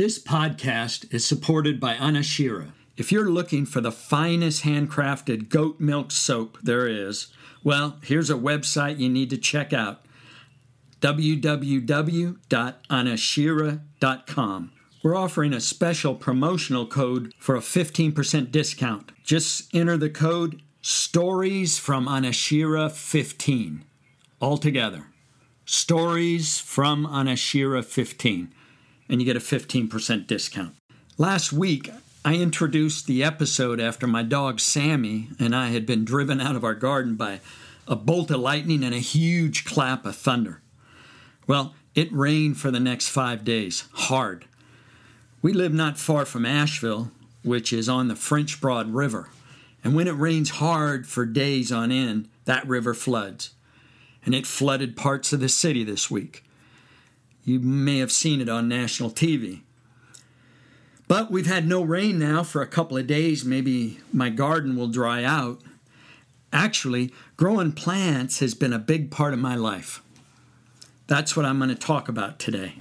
This podcast is supported by Anashira. If you're looking for the finest handcrafted goat milk soap there is, well, here's a website you need to check out www.anashira.com. We're offering a special promotional code for a 15% discount. Just enter the code Stories from Anashira 15 altogether. Stories from Anashira 15 and you get a 15% discount. Last week, I introduced the episode after my dog Sammy and I had been driven out of our garden by a bolt of lightning and a huge clap of thunder. Well, it rained for the next five days, hard. We live not far from Asheville, which is on the French Broad River. And when it rains hard for days on end, that river floods. And it flooded parts of the city this week. You may have seen it on national TV. But we've had no rain now for a couple of days. Maybe my garden will dry out. Actually, growing plants has been a big part of my life. That's what I'm going to talk about today.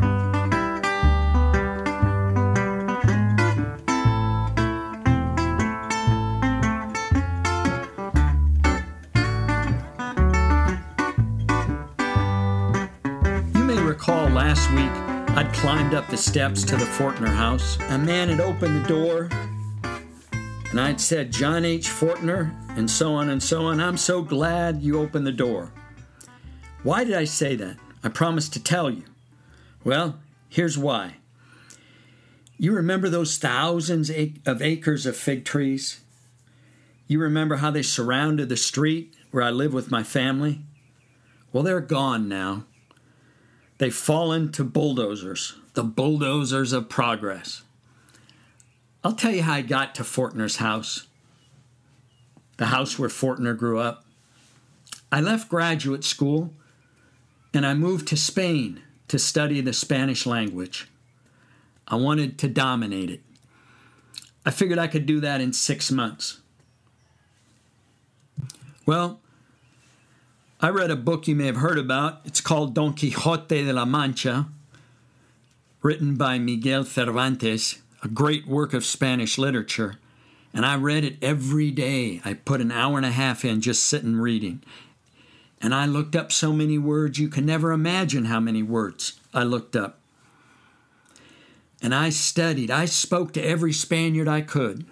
Week, I'd climbed up the steps to the Fortner house. A man had opened the door, and I'd said, John H. Fortner, and so on and so on. I'm so glad you opened the door. Why did I say that? I promised to tell you. Well, here's why. You remember those thousands of acres of fig trees? You remember how they surrounded the street where I live with my family? Well, they're gone now. They've fallen to bulldozers, the bulldozers of progress. I'll tell you how I got to Fortner's house, the house where Fortner grew up. I left graduate school and I moved to Spain to study the Spanish language. I wanted to dominate it. I figured I could do that in six months. Well, I read a book you may have heard about. It's called Don Quixote de la Mancha, written by Miguel Cervantes, a great work of Spanish literature. And I read it every day. I put an hour and a half in just sitting reading. And I looked up so many words, you can never imagine how many words I looked up. And I studied. I spoke to every Spaniard I could.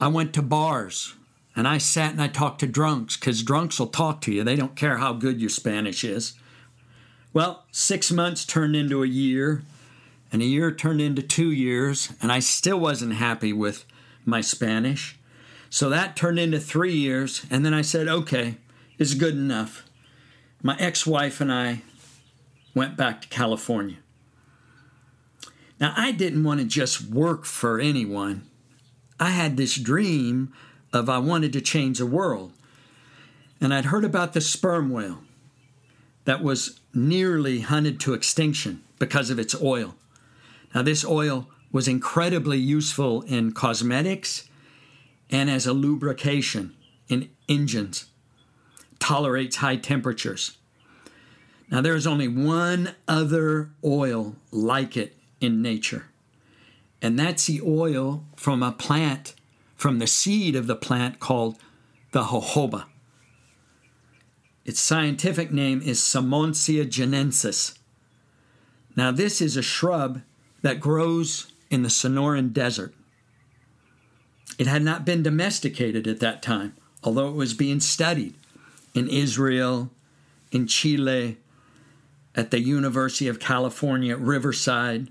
I went to bars and I sat and I talked to drunks because drunks will talk to you. They don't care how good your Spanish is. Well, six months turned into a year, and a year turned into two years, and I still wasn't happy with my Spanish. So that turned into three years, and then I said, okay, it's good enough. My ex wife and I went back to California. Now, I didn't want to just work for anyone. I had this dream of I wanted to change the world. And I'd heard about the sperm whale that was nearly hunted to extinction because of its oil. Now, this oil was incredibly useful in cosmetics and as a lubrication in engines, tolerates high temperatures. Now, there is only one other oil like it in nature, and that's the oil from a plant from the seed of the plant called the jojoba. Its scientific name is Simmondsia chinensis. Now, this is a shrub that grows in the Sonoran Desert. It had not been domesticated at that time, although it was being studied in Israel, in Chile, at the University of California Riverside,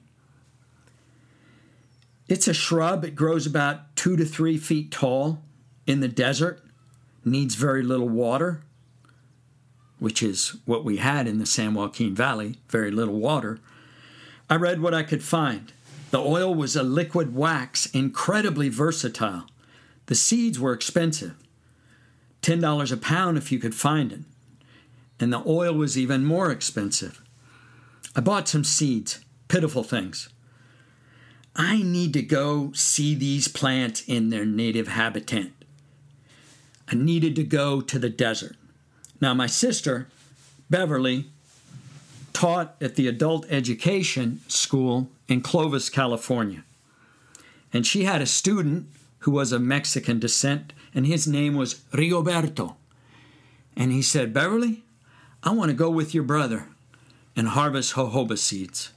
it's a shrub. It grows about two to three feet tall in the desert, needs very little water, which is what we had in the San Joaquin Valley very little water. I read what I could find. The oil was a liquid wax, incredibly versatile. The seeds were expensive $10 a pound if you could find it. And the oil was even more expensive. I bought some seeds, pitiful things. I need to go see these plants in their native habitat. I needed to go to the desert. Now, my sister, Beverly, taught at the adult education school in Clovis, California. And she had a student who was of Mexican descent, and his name was Rigoberto. And he said, Beverly, I want to go with your brother and harvest jojoba seeds.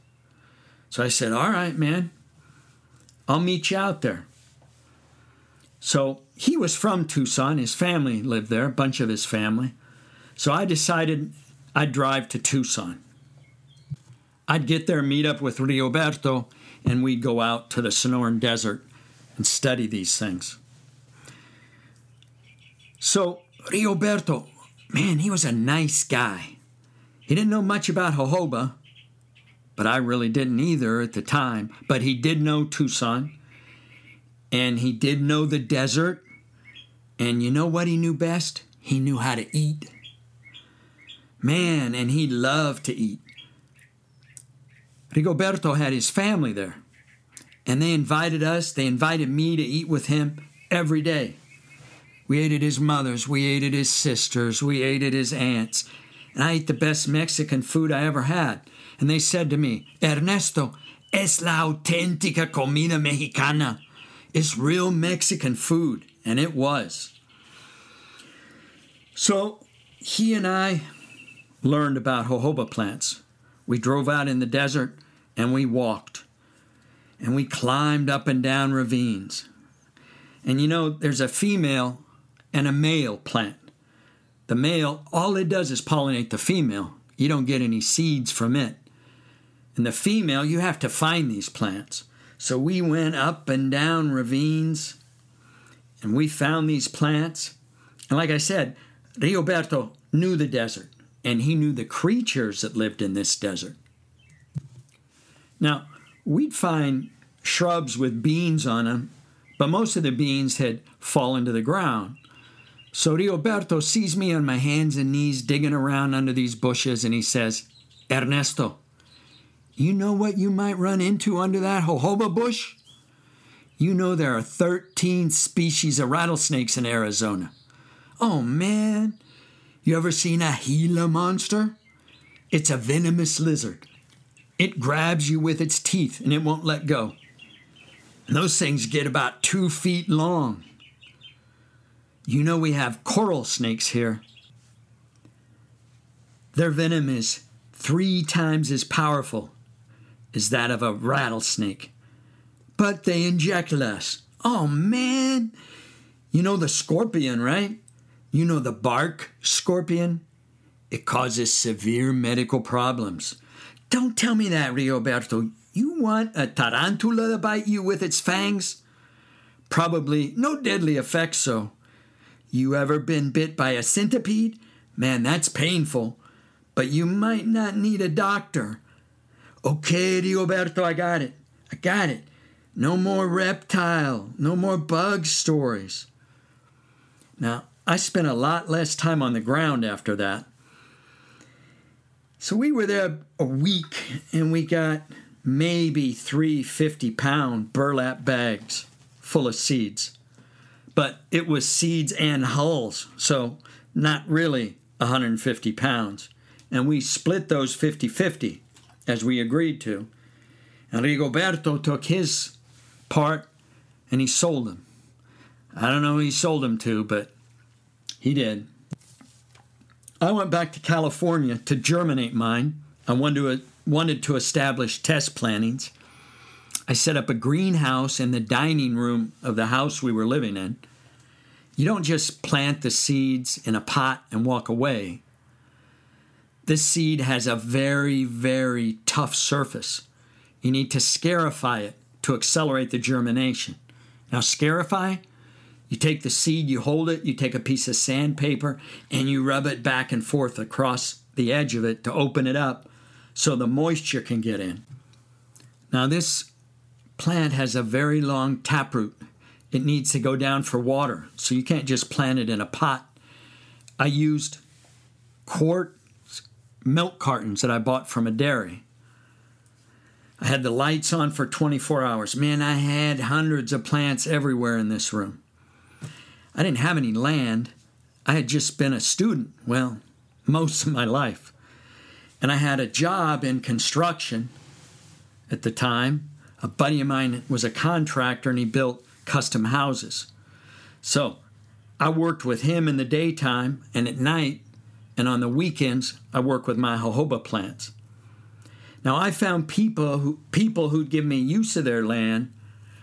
So I said, All right, man, I'll meet you out there. So he was from Tucson. His family lived there, a bunch of his family. So I decided I'd drive to Tucson. I'd get there, meet up with Rigoberto, and we'd go out to the Sonoran Desert and study these things. So, Rigoberto, man, he was a nice guy. He didn't know much about jojoba, but I really didn't either at the time. But he did know Tucson, and he did know the desert. And you know what he knew best? He knew how to eat. Man, and he loved to eat. Rigoberto had his family there, and they invited us, they invited me to eat with him every day. We ate at his mother's, we ate at his sister's, we ate at his aunt's, and I ate the best Mexican food I ever had. And they said to me, Ernesto, es la auténtica comida mexicana. It's real Mexican food. And it was. So he and I learned about jojoba plants. We drove out in the desert and we walked. And we climbed up and down ravines. And you know, there's a female and a male plant. The male, all it does is pollinate the female. You don't get any seeds from it. And the female, you have to find these plants. So we went up and down ravines and we found these plants. And like I said, Rigoberto knew the desert and he knew the creatures that lived in this desert. Now, we'd find shrubs with beans on them, but most of the beans had fallen to the ground. So Rigoberto sees me on my hands and knees digging around under these bushes and he says, Ernesto, you know what you might run into under that jojoba bush? You know there are 13 species of rattlesnakes in Arizona. Oh man, you ever seen a Gila monster? It's a venomous lizard. It grabs you with its teeth and it won't let go. And those things get about two feet long. You know, we have coral snakes here. Their venom is three times as powerful as that of a rattlesnake. But they inject less. Oh man! You know the scorpion, right? You know the bark scorpion? It causes severe medical problems. Don't tell me that, Rigoberto. You want a tarantula to bite you with its fangs? Probably no deadly effects, so. You ever been bit by a centipede? Man, that's painful. But you might not need a doctor. Okay, Rigoberto, I got it. I got it. No more reptile, no more bug stories. Now, I spent a lot less time on the ground after that. So we were there a week and we got maybe three 50 pound burlap bags full of seeds. But it was seeds and hulls, so not really 150 pounds. And we split those 50 50 as we agreed to. And Rigoberto took his part and he sold them. I don't know who he sold them to, but he did. I went back to California to germinate mine. I wanted to, wanted to establish test plantings. I set up a greenhouse in the dining room of the house we were living in. You don't just plant the seeds in a pot and walk away. This seed has a very, very tough surface. You need to scarify it to accelerate the germination. Now, scarify you take the seed, you hold it, you take a piece of sandpaper, and you rub it back and forth across the edge of it to open it up so the moisture can get in. Now, this plant has a very long taproot. It needs to go down for water, so you can't just plant it in a pot. I used quart milk cartons that I bought from a dairy. I had the lights on for 24 hours. Man, I had hundreds of plants everywhere in this room. I didn't have any land. I had just been a student, well, most of my life. And I had a job in construction, at the time. A buddy of mine was a contractor and he built custom houses. So I worked with him in the daytime and at night, and on the weekends, I work with my jojoba plants. Now I found people who people who'd give me use of their land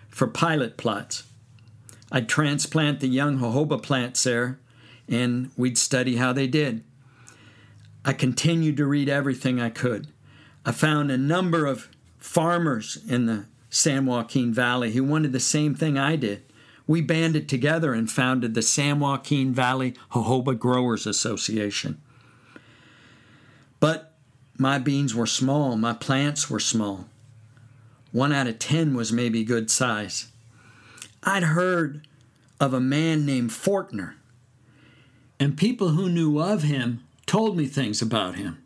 for pilot plots. I'd transplant the young jojoba plants there, and we'd study how they did. I continued to read everything I could. I found a number of farmers in the San Joaquin Valley who wanted the same thing I did. We banded together and founded the San Joaquin Valley Jojoba Growers Association. But my beans were small, my plants were small. One out of ten was maybe good size. I'd heard of a man named Fortner, and people who knew of him told me things about him.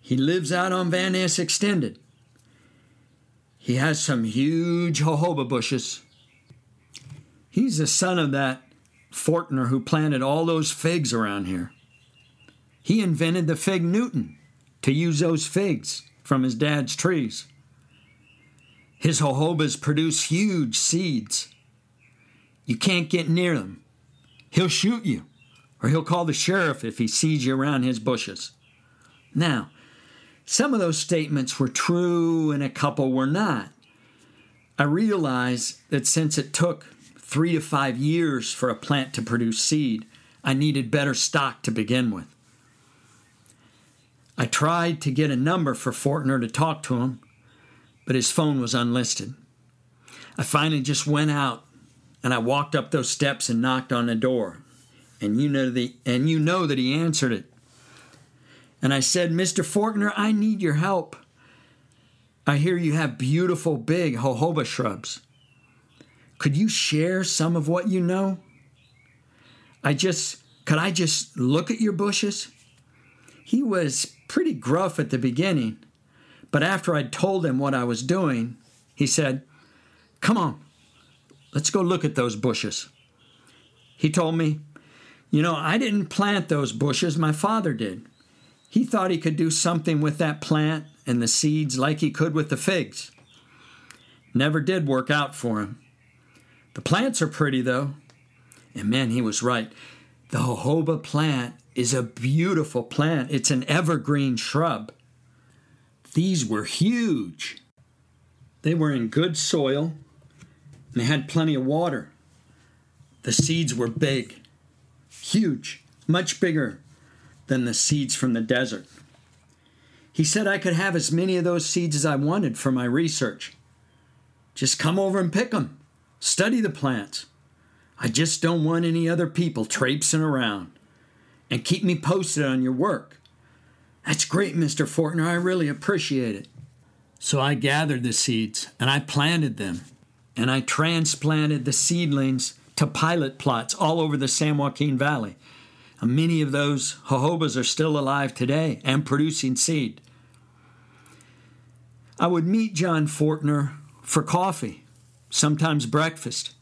He lives out on Van Ness Extended. He has some huge jojoba bushes. He's the son of that Fortner who planted all those figs around here. He invented the fig Newton to use those figs from his dad's trees. His jojobas produce huge seeds. You can't get near them. He'll shoot you, or he'll call the sheriff if he sees you around his bushes. Now, some of those statements were true and a couple were not. I realized that since it took three to five years for a plant to produce seed, I needed better stock to begin with. I tried to get a number for Fortner to talk to him, but his phone was unlisted. I finally just went out and I walked up those steps and knocked on the door. And you know the and you know that he answered it. And I said, Mr. Fortner, I need your help. I hear you have beautiful big jojoba shrubs. Could you share some of what you know? I just, could I just look at your bushes? He was pretty gruff at the beginning, but after I'd told him what I was doing, he said, Come on, let's go look at those bushes. He told me, You know, I didn't plant those bushes, my father did. He thought he could do something with that plant and the seeds like he could with the figs. Never did work out for him. The plants are pretty, though. And man, he was right. The jojoba plant is a beautiful plant, it's an evergreen shrub. These were huge. They were in good soil and they had plenty of water. The seeds were big, huge, much bigger than the seeds from the desert. He said I could have as many of those seeds as I wanted for my research. Just come over and pick them. Study the plants. I just don't want any other people traipsing around. And keep me posted on your work. That's great, Mr. Fortner. I really appreciate it. So I gathered the seeds and I planted them. And I transplanted the seedlings to pilot plots all over the San Joaquin Valley. Many of those jojobas are still alive today and producing seed. I would meet John Fortner for coffee, sometimes breakfast,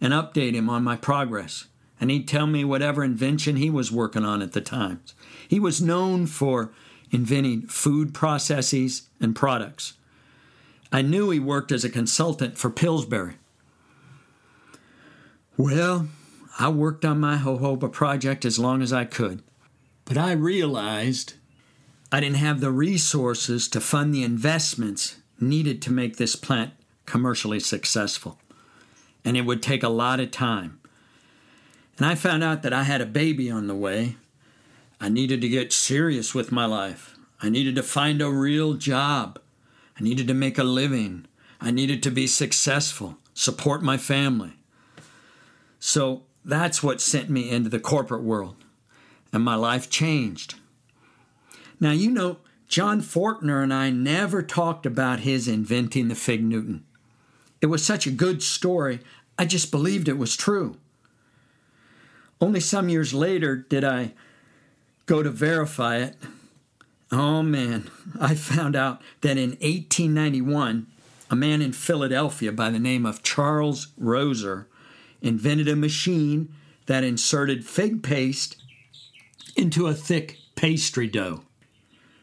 and update him on my progress. And he'd tell me whatever invention he was working on at the time. He was known for inventing food processes and products. I knew he worked as a consultant for Pillsbury. Well, I worked on my jojoba project as long as I could, but I realized I didn't have the resources to fund the investments needed to make this plant commercially successful, and it would take a lot of time. And I found out that I had a baby on the way. I needed to get serious with my life. I needed to find a real job. I needed to make a living. I needed to be successful, support my family. So that's what sent me into the corporate world, and my life changed. Now, you know, John Fortner and I never talked about his inventing the Fig Newton. It was such a good story, I just believed it was true. Only some years later did I go to verify it. Oh man, I found out that in 1891, a man in Philadelphia by the name of Charles Roser invented a machine that inserted fig paste into a thick pastry dough.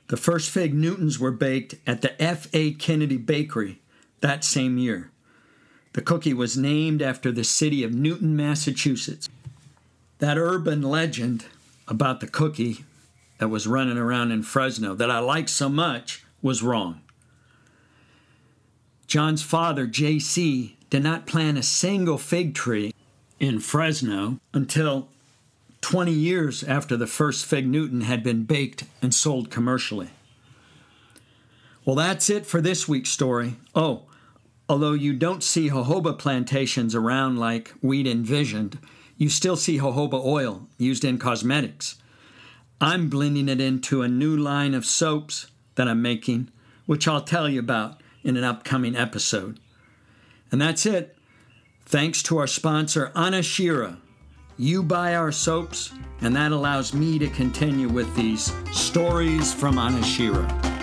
The first Fig Newtons were baked at the F.A. Kennedy Bakery that same year. The cookie was named after the city of Newton, Massachusetts. That urban legend about the cookie that was running around in Fresno that I liked so much was wrong. John's father, J.C., did not plant a single fig tree in Fresno until 20 years after the first Fig Newton had been baked and sold commercially. Well, that's it for this week's story. Oh, although you don't see jojoba plantations around like we'd envisioned, you still see jojoba oil used in cosmetics. I'm blending it into a new line of soaps that I'm making, which I'll tell you about in an upcoming episode. And that's it. Thanks to our sponsor, Anashira. You buy our soaps, and that allows me to continue with these stories from Anashira.